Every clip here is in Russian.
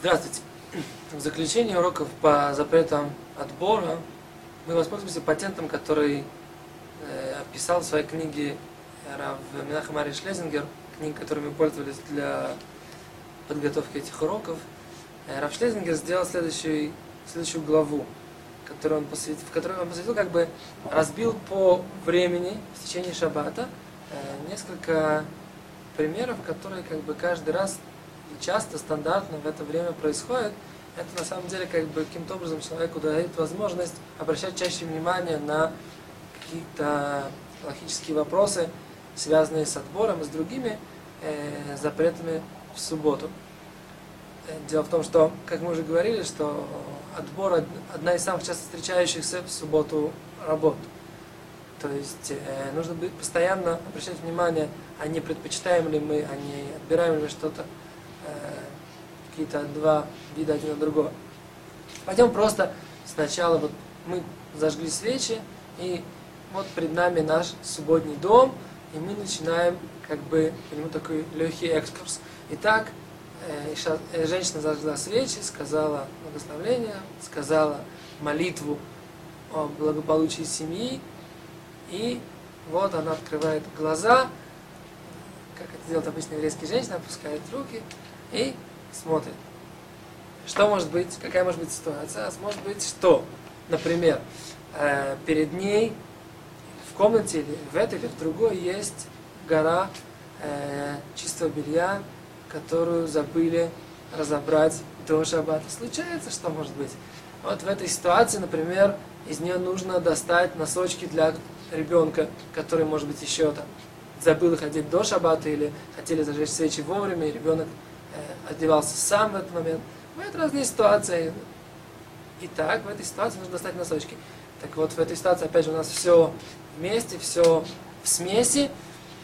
Здравствуйте. В заключении уроков по запретам отбора мы воспользуемся патентом, который э, описал в своей книге Рав Минахамари Шлезингер, книга, которой мы пользовались для подготовки этих уроков. Э, Рав Шлезингер сделал следующую, следующую главу, которую он посвятил, в которой он посвятил, как бы разбил по времени в течение шаббата э, несколько примеров, которые как бы каждый раз часто, стандартно в это время происходит, это на самом деле как бы каким-то образом человеку дает возможность обращать чаще внимание на какие-то логические вопросы, связанные с отбором и с другими э, запретами в субботу. Э, дело в том, что, как мы уже говорили, что отбор одна из самых часто встречающихся в субботу работ. То есть э, нужно быть постоянно обращать внимание, а не предпочитаем ли мы, а не отбираем ли мы что-то какие-то два вида один от другого. Пойдем просто сначала вот мы зажгли свечи, и вот перед нами наш субботний дом, и мы начинаем как бы по нему такой легкий экскурс. Итак, э, э, женщина зажгла свечи, сказала благословление, сказала молитву о благополучии семьи, и вот она открывает глаза, как это делает обычно еврейские женщины, опускает руки, и смотрит. Что может быть, какая может быть ситуация? А может быть, что, например, э, перед ней в комнате или в этой или в другой есть гора э, чистого белья, которую забыли разобрать до шаббата. Случается, что может быть? Вот в этой ситуации, например, из нее нужно достать носочки для ребенка, который, может быть, еще там забыл их одеть до шаббата или хотели зажечь свечи вовремя, и ребенок одевался сам в этот момент. Бывают разные ситуации. И так, в этой ситуации нужно достать носочки. Так вот, в этой ситуации, опять же, у нас все вместе, все в смеси.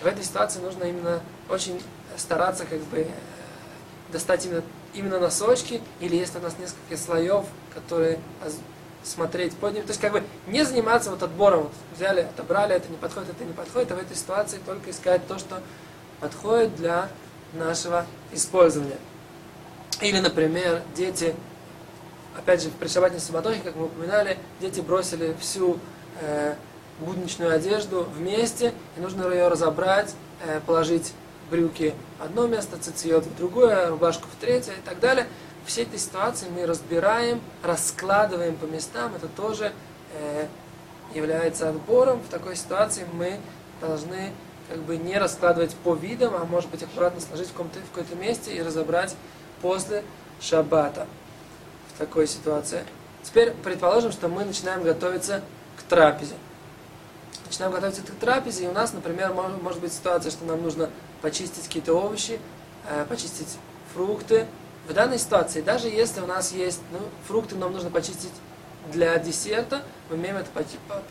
В этой ситуации нужно именно очень стараться как бы э, достать именно, именно носочки, или если у нас несколько слоев, которые смотреть под ним. То есть как бы не заниматься вот отбором. Вот взяли, отобрали, это не подходит, это не подходит, а в этой ситуации только искать то, что подходит для нашего использования. Или, например, дети, опять же, в предшабатной суматохе, как мы упоминали, дети бросили всю э, будничную одежду вместе, и нужно ее разобрать, э, положить брюки в одно место, цицит в другое, рубашку в третье и так далее. Все эти ситуации мы разбираем, раскладываем по местам, это тоже э, является отбором. В такой ситуации мы должны как бы не раскладывать по видам, а может быть аккуратно сложить в каком-то в каком-то месте и разобрать после шаббата в такой ситуации. Теперь предположим, что мы начинаем готовиться к трапезе. Начинаем готовиться к трапезе, и у нас, например, может, может быть ситуация, что нам нужно почистить какие-то овощи, э, почистить фрукты. В данной ситуации, даже если у нас есть, ну, фрукты нам нужно почистить для десерта, мы имеем, это,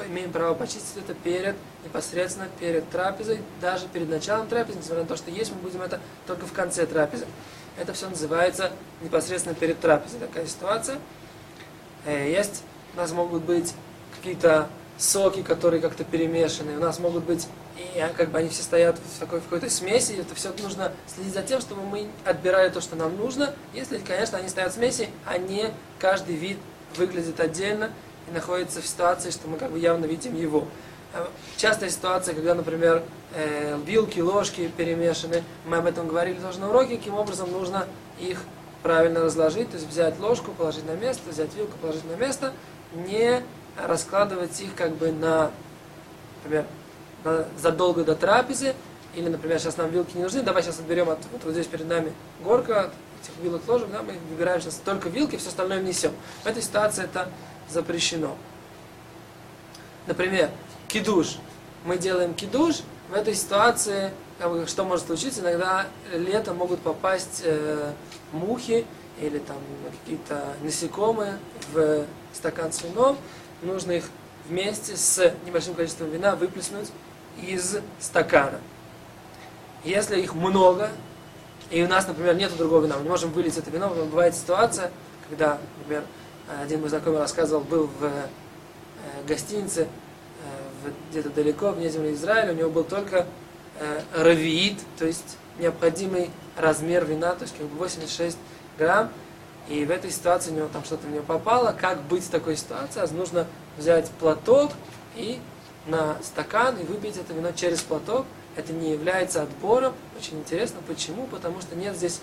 имеем право почистить это перед, непосредственно перед трапезой, даже перед началом трапезы, несмотря на то, что есть мы будем это только в конце трапезы. Это все называется непосредственно перед трапезой, такая ситуация. Э, есть, у нас могут быть какие-то соки, которые как-то перемешаны, у нас могут быть, и а, как бы они все стоят в, такой, в какой-то смеси, это все нужно следить за тем, чтобы мы отбирали то, что нам нужно, если, конечно, они стоят в смеси, а не каждый вид выглядит отдельно и находится в ситуации, что мы как бы явно видим его. Э, частая ситуация, когда, например, э, вилки, ложки перемешаны, мы об этом говорили тоже на уроке, каким образом нужно их правильно разложить, то есть взять ложку, положить на место, взять вилку, положить на место, не раскладывать их как бы на, например, на, задолго до трапезы, или, например, сейчас нам вилки не нужны, давай сейчас отберем от, вот, вот здесь перед нами горка, этих вилок ложек, да, мы выбираем сейчас только вилки, все остальное внесем. В этой ситуации это запрещено. Например, кидуш. Мы делаем кидуш, в этой ситуации, что может случиться, иногда летом могут попасть э, мухи или там какие-то насекомые в стакан с вином, нужно их вместе с небольшим количеством вина выплеснуть из стакана. Если их много, и у нас, например, нет другого вина, мы не можем вылить это вино, но бывает ситуация, когда, например, один мой знакомый рассказывал, был в э, гостинице э, где-то далеко, вне земли Израиля, у него был только э, равиит, то есть необходимый размер вина, то есть как бы 86 грамм, и в этой ситуации у него там что-то в него попало, как быть в такой ситуации? А нужно взять платок и на стакан и выпить это вино через платок. Это не является отбором. Очень интересно, почему? Потому что нет здесь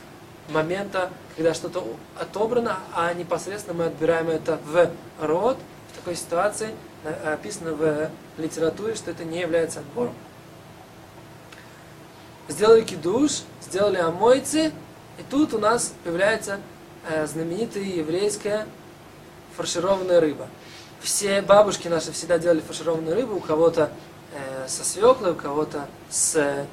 момента, когда что-то отобрано, а непосредственно мы отбираем это в рот. В такой ситуации э, описано в литературе, что это не является отбором. Сделали кидуш, сделали омойцы, и тут у нас появляется э, знаменитая еврейская фаршированная рыба. Все бабушки наши всегда делали фаршированную рыбу, у кого-то э, со свеклой, у кого-то с э,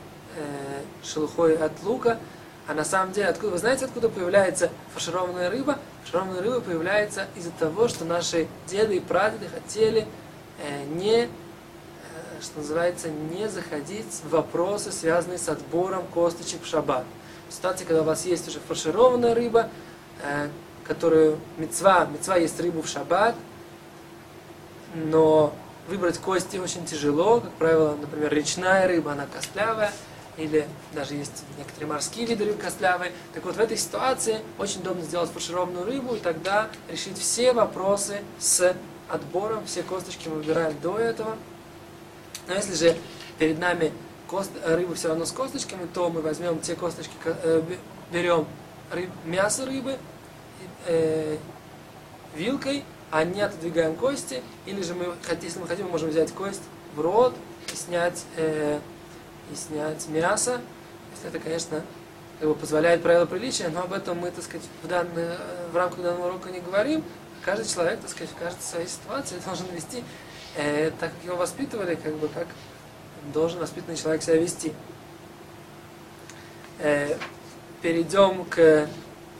шелухой от лука. А на самом деле, откуда, вы знаете, откуда появляется фаршированная рыба? Фаршированная рыба появляется из-за того, что наши деды и прадеды хотели э, не, э, что называется, не заходить в вопросы, связанные с отбором косточек в шаббат. В ситуации, когда у вас есть уже фаршированная рыба, э, которую мецва, мецва есть рыбу в шаббат, но выбрать кости очень тяжело, как правило, например, речная рыба, она костлявая, или даже есть некоторые морские виды рыб костлявые. Так вот, в этой ситуации очень удобно сделать фаршированную рыбу, и тогда решить все вопросы с отбором, все косточки мы выбираем до этого. Но если же перед нами кост, рыба все равно с косточками, то мы возьмем те косточки, э, берем рыб, мясо рыбы э, вилкой, а не отодвигаем кости, или же мы, если мы хотим, мы можем взять кость в рот и снять, э, и снять мясо, если это, конечно, бы позволяет правила приличия, но об этом мы, так сказать, в, данный, в рамках данного урока не говорим. Каждый человек, так сказать, в каждой своей ситуации должен вести э, так, как его воспитывали, как бы как должен воспитанный человек себя вести. Э, перейдем к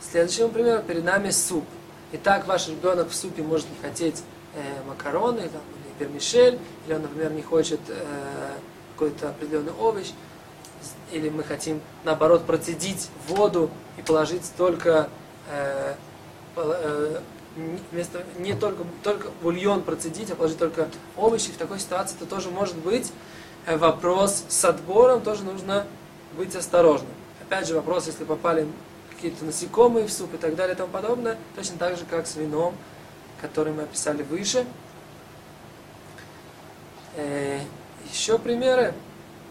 следующему примеру. Перед нами суп. Итак, ваш ребенок в супе может не хотеть э, макароны там, или вермишель, или он, например, не хочет э, какой-то определенный овощ, или мы хотим, наоборот, процедить воду и положить только э, э, вместо, не только, только бульон процедить, а положить только овощи. В такой ситуации это тоже может быть э, вопрос с отбором, тоже нужно быть осторожным. Опять же, вопрос, если попали какие-то насекомые в суп и так далее и тому подобное, точно так же, как с вином, который мы описали выше. Еще примеры.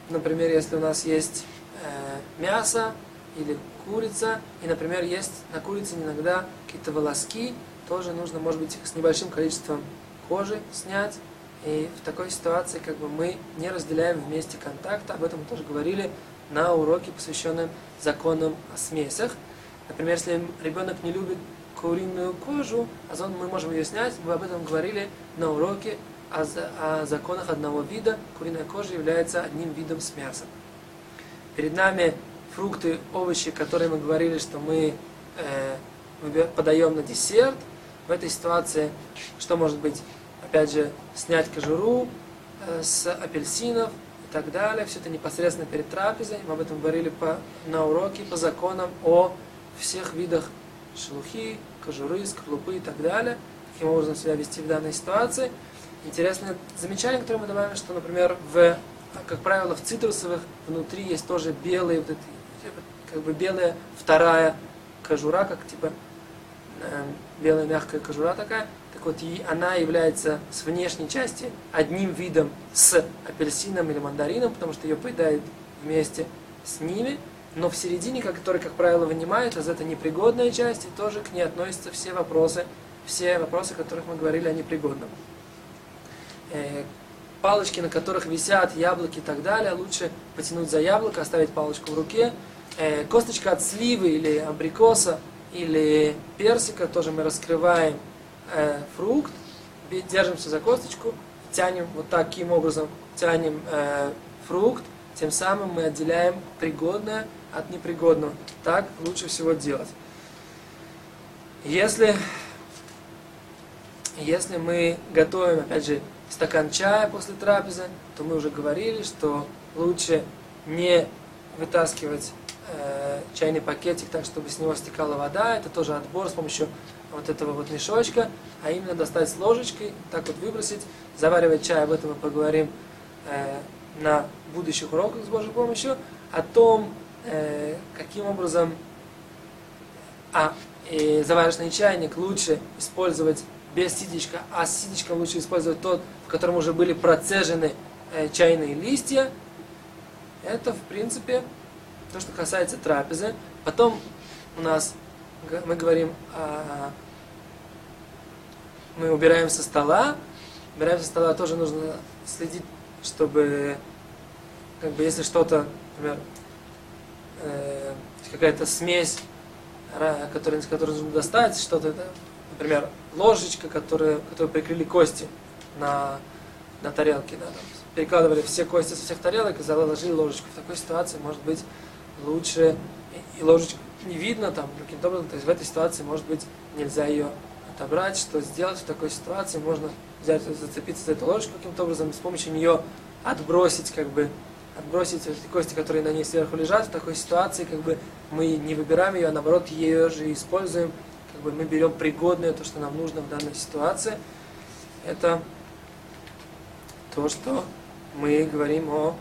Например, если у нас есть э, мясо или курица, и, например, есть на курице иногда какие-то волоски, тоже нужно, может быть, с небольшим количеством кожи снять. И в такой ситуации как бы мы не разделяем вместе контакта. Об этом мы тоже говорили на уроке, посвященном законам о смесях. Например, если ребенок не любит куриную кожу, а он, мы можем ее снять, мы об этом говорили на уроке о, о законах одного вида. Куриная кожа является одним видом с мясом. Перед нами фрукты, овощи, которые мы говорили, что мы э, подаем на десерт. В этой ситуации что может быть? Опять же, снять кожуру э, с апельсинов и так далее. Все это непосредственно перед трапезой. Мы об этом говорили по, на уроке по законам о всех видах шелухи, кожуры, скорлупы и так далее, каким образом себя вести в данной ситуации. Интересное замечание, которое мы добавим, что, например, в, как правило, в цитрусовых внутри есть тоже белые, вот эти, как бы белая вторая кожура, как типа э, белая мягкая кожура такая. Так вот, и она является с внешней части одним видом с апельсином или мандарином, потому что ее поедают вместе с ними но в середине, который, как правило, вынимают из этой непригодной части, тоже к ней относятся все вопросы, все вопросы, о которых мы говорили о непригодном. Э, палочки, на которых висят яблоки и так далее, лучше потянуть за яблоко, оставить палочку в руке. Э, косточка от сливы или абрикоса или персика, тоже мы раскрываем э, фрукт, держимся за косточку, тянем вот таким образом, тянем фрукт, тем самым мы отделяем пригодное от непригодного. Так лучше всего делать. Если, если мы готовим, опять же, стакан чая после трапезы, то мы уже говорили, что лучше не вытаскивать э, чайный пакетик так, чтобы с него стекала вода. Это тоже отбор с помощью вот этого вот мешочка, а именно достать с ложечкой, так вот выбросить, заваривать чай, об этом мы поговорим э, на будущих уроках с Божьей помощью, о том, э, каким образом... А, и заварочный чайник лучше использовать без ситечка, а с ситечком лучше использовать тот, в котором уже были процежены э, чайные листья. Это, в принципе, то, что касается трапезы. Потом у нас мы говорим, а, мы убираем со стола. Убираем со стола тоже нужно следить, чтобы, как бы, если что-то, например, э, какая-то смесь, которую, которую нужно достать, что-то, например, ложечка, которая, которую прикрыли кости на, на тарелке, да, там, перекладывали все кости со всех тарелок и заложили ложечку. В такой ситуации может быть лучше и, и ложечку не видно там каким-то образом, то есть в этой ситуации может быть нельзя ее отобрать, что сделать в такой ситуации, можно взять, зацепиться за эту ложечку каким-то образом, с помощью нее отбросить как бы отбросить эти кости, которые на ней сверху лежат, в такой ситуации как бы мы не выбираем ее, а наоборот ее же используем, как бы мы берем пригодное, то, что нам нужно в данной ситуации. Это то, что мы говорим о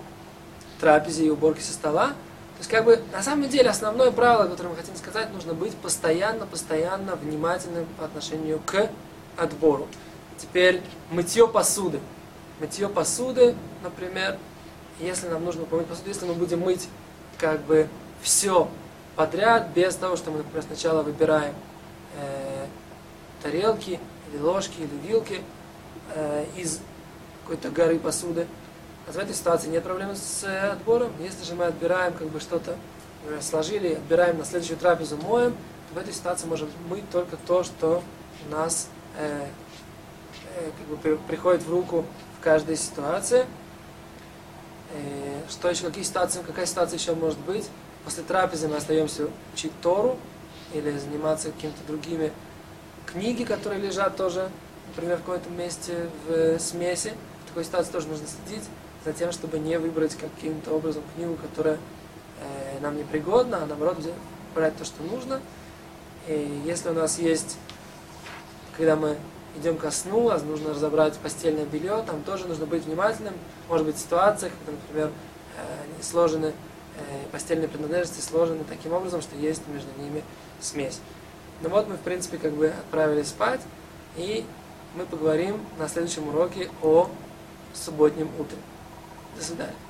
трапезе и уборке со стола. То есть, как бы, на самом деле, основное правило, которое мы хотим сказать, нужно быть постоянно, постоянно внимательным по отношению к отбору. Теперь мытье посуды. Мытье посуды, например, если нам нужно помыть посуду, если мы будем мыть как бы все подряд, без того, что мы, например, сначала выбираем э, тарелки, или ложки, или вилки э, из какой-то горы посуды. А в этой ситуации нет проблем с э, отбором. Если же мы отбираем как бы что-то, например, сложили, отбираем на следующую трапезу, моем, в этой ситуации можем мыть только то, что у нас э, э, как бы приходит в руку в каждой ситуации. Э, что еще, какие ситуации, какая ситуация еще может быть? После трапезы мы остаемся учить Тору или заниматься какими-то другими книги, которые лежат тоже, например, в каком-то месте в смеси. В такой ситуации тоже нужно следить за тем, чтобы не выбрать каким-то образом книгу, которая э, нам не пригодна, а наоборот брать то, что нужно. И если у нас есть, когда мы идем ко сну, а нужно разобрать постельное белье, там тоже нужно быть внимательным. Может быть, в ситуациях, когда, например, э, сложены э, постельные принадлежности, сложены таким образом, что есть между ними смесь. Ну вот мы, в принципе, как бы отправились спать, и мы поговорим на следующем уроке о субботнем утре. До свидания.